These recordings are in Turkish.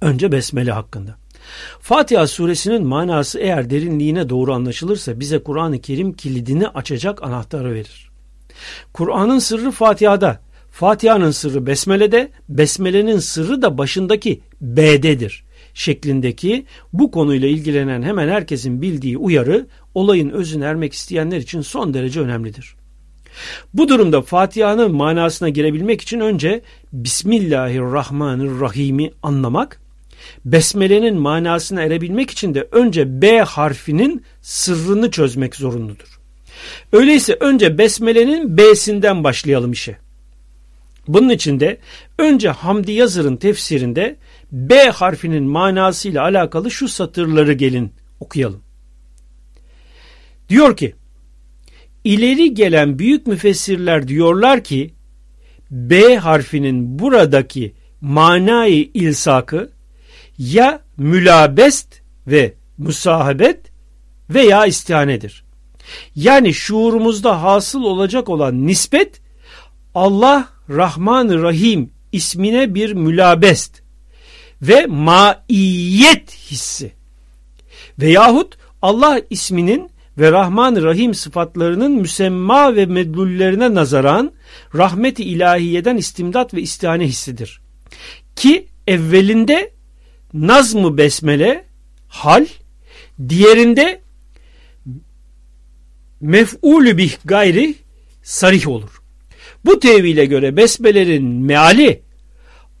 Önce Besmele hakkında. Fatiha suresinin manası eğer derinliğine doğru anlaşılırsa bize Kur'an-ı Kerim kilidini açacak anahtarı verir. Kur'an'ın sırrı Fatiha'da, Fatiha'nın sırrı Besmele'de, Besmele'nin sırrı da başındaki B'dedir şeklindeki bu konuyla ilgilenen hemen herkesin bildiği uyarı olayın özüne ermek isteyenler için son derece önemlidir. Bu durumda Fatiha'nın manasına girebilmek için önce Bismillahirrahmanirrahim'i anlamak, Besmele'nin manasına erebilmek için de önce B harfinin sırrını çözmek zorunludur. Öyleyse önce Besmele'nin B'sinden başlayalım işe. Bunun için de önce Hamdi Yazır'ın tefsirinde B harfinin manasıyla alakalı şu satırları gelin okuyalım. Diyor ki, ileri gelen büyük müfessirler diyorlar ki, B harfinin buradaki manayı ilsakı ya mülabest ve musahabet veya istihanedir. Yani şuurumuzda hasıl olacak olan nispet Allah Rahman Rahim ismine bir mülabest ve maiyet hissi. Veyahut Allah isminin ve Rahman Rahim sıfatlarının müsemma ve medlullerine nazaran rahmeti ilahiyeden istimdat ve istihane hissidir. Ki evvelinde nazmı besmele hal, diğerinde mef'ulü bih gayri sarih olur. Bu tevhile göre besmelerin meali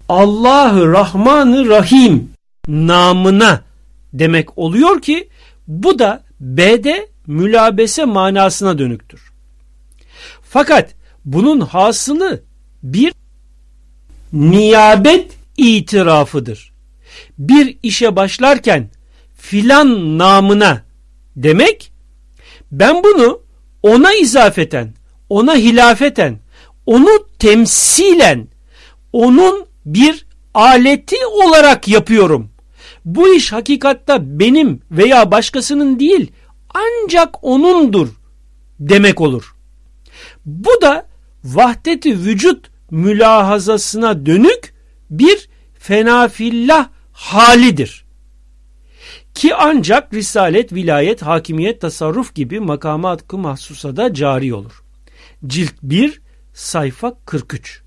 Allahı Rahmanı Rahim namına demek oluyor ki bu da B'de mülabese manasına dönüktür. Fakat bunun hasılı bir niyabet itirafıdır. Bir işe başlarken filan namına demek ben bunu ona izafeten, ona hilafeten, onu temsilen, onun bir aleti olarak yapıyorum. Bu iş hakikatta benim veya başkasının değil ancak onundur demek olur. Bu da vahdeti vücut mülahazasına dönük bir fenafillah halidir. Ki ancak risalet, vilayet, hakimiyet, tasarruf gibi makamat-ı mahsusada cari olur. Cilt 1 sayfa 43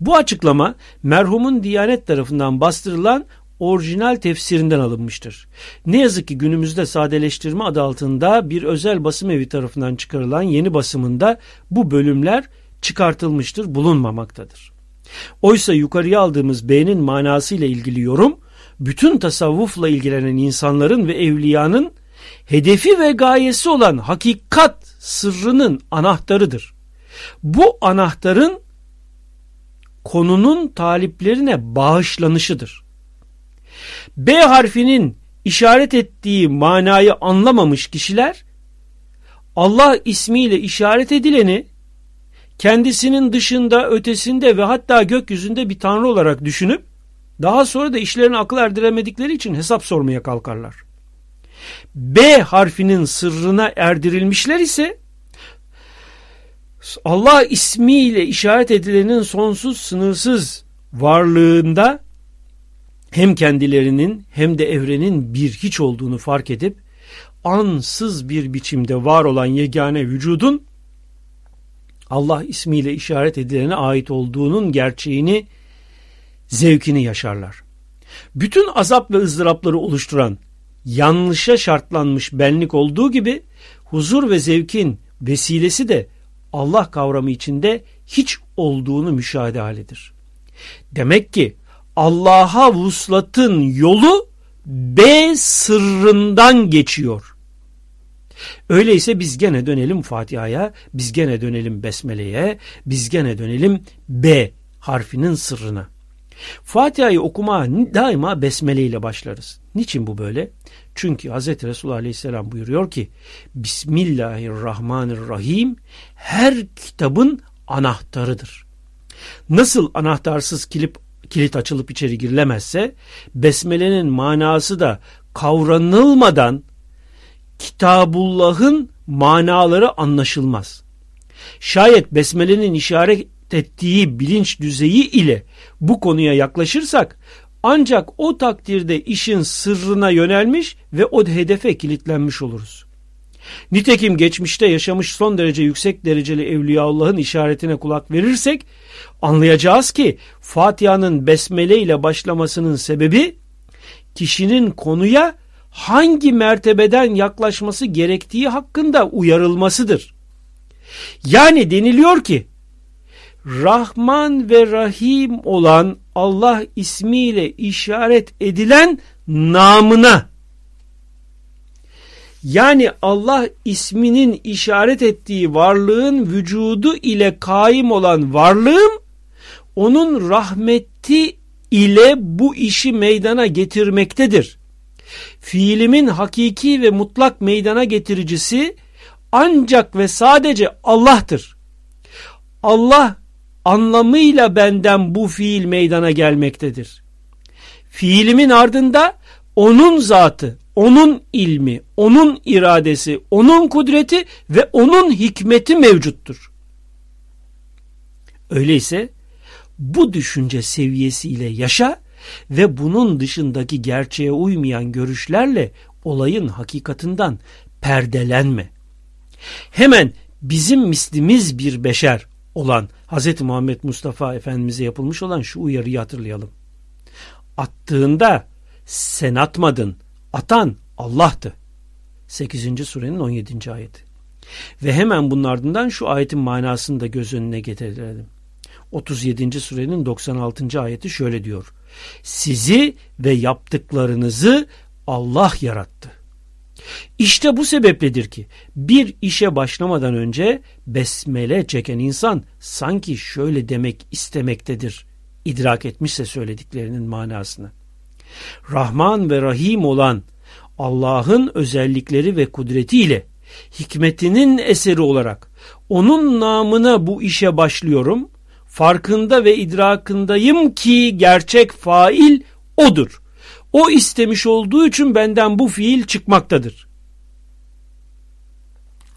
Bu açıklama merhumun Diyanet tarafından bastırılan orijinal tefsirinden alınmıştır. Ne yazık ki günümüzde sadeleştirme adı altında bir özel basım evi tarafından çıkarılan yeni basımında bu bölümler çıkartılmıştır, bulunmamaktadır. Oysa yukarıya aldığımız B'nin manasıyla ilgili yorum, bütün tasavvufla ilgilenen insanların ve evliyanın hedefi ve gayesi olan hakikat sırrının anahtarıdır. Bu anahtarın konunun taliplerine bağışlanışıdır. B harfinin işaret ettiği manayı anlamamış kişiler Allah ismiyle işaret edileni kendisinin dışında, ötesinde ve hatta gökyüzünde bir tanrı olarak düşünüp daha sonra da işlerini akıl erdiremedikleri için hesap sormaya kalkarlar. B harfinin sırrına erdirilmişler ise Allah ismiyle işaret edilenin sonsuz sınırsız varlığında hem kendilerinin hem de evrenin bir hiç olduğunu fark edip ansız bir biçimde var olan yegane vücudun Allah ismiyle işaret edilene ait olduğunun gerçeğini, zevkini yaşarlar. Bütün azap ve ızdırapları oluşturan yanlışa şartlanmış benlik olduğu gibi huzur ve zevkin vesilesi de Allah kavramı içinde hiç olduğunu müşahede halidir. Demek ki Allah'a vuslatın yolu B sırrından geçiyor. Öyleyse biz gene dönelim Fatiha'ya, biz gene dönelim Besmele'ye, biz gene dönelim B harfinin sırrına. Fatiha'yı okuma daima Besmele ile başlarız. Niçin bu böyle? Çünkü Hz. Resul Aleyhisselam buyuruyor ki Bismillahirrahmanirrahim her kitabın anahtarıdır. Nasıl anahtarsız kilip, kilit açılıp içeri girilemezse Besmele'nin manası da kavranılmadan Kitabullah'ın manaları anlaşılmaz. Şayet Besmele'nin işaret ettiği bilinç düzeyi ile bu konuya yaklaşırsak Ancak o takdirde işin sırrına yönelmiş ve o hedefe kilitlenmiş oluruz. Nitekim geçmişte yaşamış son derece yüksek dereceli Evliyaullah'ın işaretine kulak verirsek anlayacağız ki Fatiha'nın besmele ile başlamasının sebebi kişinin konuya hangi mertebeden yaklaşması gerektiği hakkında uyarılmasıdır. Yani deniliyor ki Rahman ve Rahim olan Allah ismiyle işaret edilen namına yani Allah isminin işaret ettiği varlığın vücudu ile kaim olan varlığım onun rahmeti ile bu işi meydana getirmektedir. Fiilimin hakiki ve mutlak meydana getiricisi ancak ve sadece Allah'tır. Allah anlamıyla benden bu fiil meydana gelmektedir. Fiilimin ardında onun zatı, onun ilmi, onun iradesi, onun kudreti ve onun hikmeti mevcuttur. Öyleyse bu düşünce seviyesiyle yaşa ve bunun dışındaki gerçeğe uymayan görüşlerle olayın hakikatinden perdelenme. Hemen bizim mislimiz bir beşer olan Hz. Muhammed Mustafa Efendimiz'e yapılmış olan şu uyarıyı hatırlayalım. Attığında sen atmadın, atan Allah'tı. 8. surenin 17. ayeti. Ve hemen bunun ardından şu ayetin manasını da göz önüne getirelim. 37. surenin 96. ayeti şöyle diyor. Sizi ve yaptıklarınızı Allah yarattı. İşte bu sebepledir ki bir işe başlamadan önce besmele çeken insan sanki şöyle demek istemektedir. İdrak etmişse söylediklerinin manasını. Rahman ve Rahim olan Allah'ın özellikleri ve kudretiyle hikmetinin eseri olarak onun namına bu işe başlıyorum. Farkında ve idrakındayım ki gerçek fail odur. O istemiş olduğu için benden bu fiil çıkmaktadır.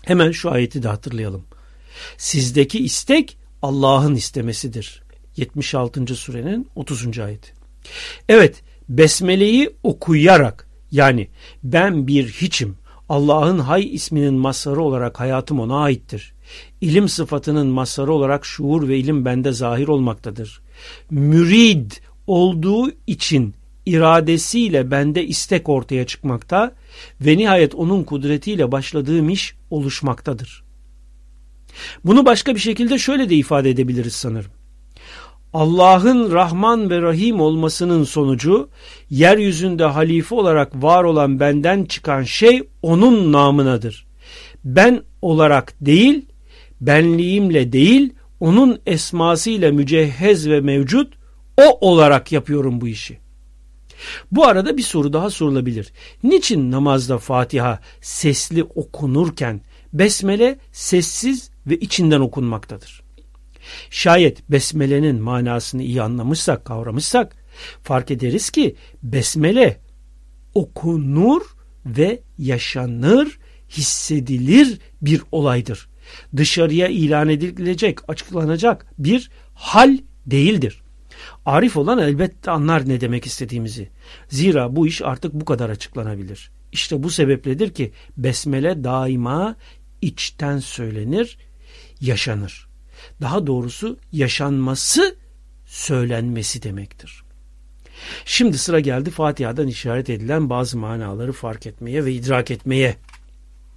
Hemen şu ayeti de hatırlayalım. Sizdeki istek Allah'ın istemesidir. 76. surenin 30. ayeti. Evet, besmeleyi okuyarak yani ben bir hiçim, Allah'ın hay isminin masarı olarak hayatım ona aittir. İlim sıfatının masarı olarak şuur ve ilim bende zahir olmaktadır. Mürid olduğu için iradesiyle bende istek ortaya çıkmakta ve nihayet onun kudretiyle başladığım iş oluşmaktadır. Bunu başka bir şekilde şöyle de ifade edebiliriz sanırım. Allah'ın Rahman ve Rahim olmasının sonucu yeryüzünde halife olarak var olan benden çıkan şey onun namınadır. Ben olarak değil, benliğimle değil, onun esmasıyla mücehhez ve mevcut o olarak yapıyorum bu işi. Bu arada bir soru daha sorulabilir. Niçin namazda Fatiha sesli okunurken besmele sessiz ve içinden okunmaktadır? Şayet besmelenin manasını iyi anlamışsak, kavramışsak fark ederiz ki besmele okunur ve yaşanır, hissedilir bir olaydır. Dışarıya ilan edilecek, açıklanacak bir hal değildir. Arif olan elbette anlar ne demek istediğimizi. Zira bu iş artık bu kadar açıklanabilir. İşte bu sebepledir ki besmele daima içten söylenir, yaşanır. Daha doğrusu yaşanması söylenmesi demektir. Şimdi sıra geldi Fatiha'dan işaret edilen bazı manaları fark etmeye ve idrak etmeye.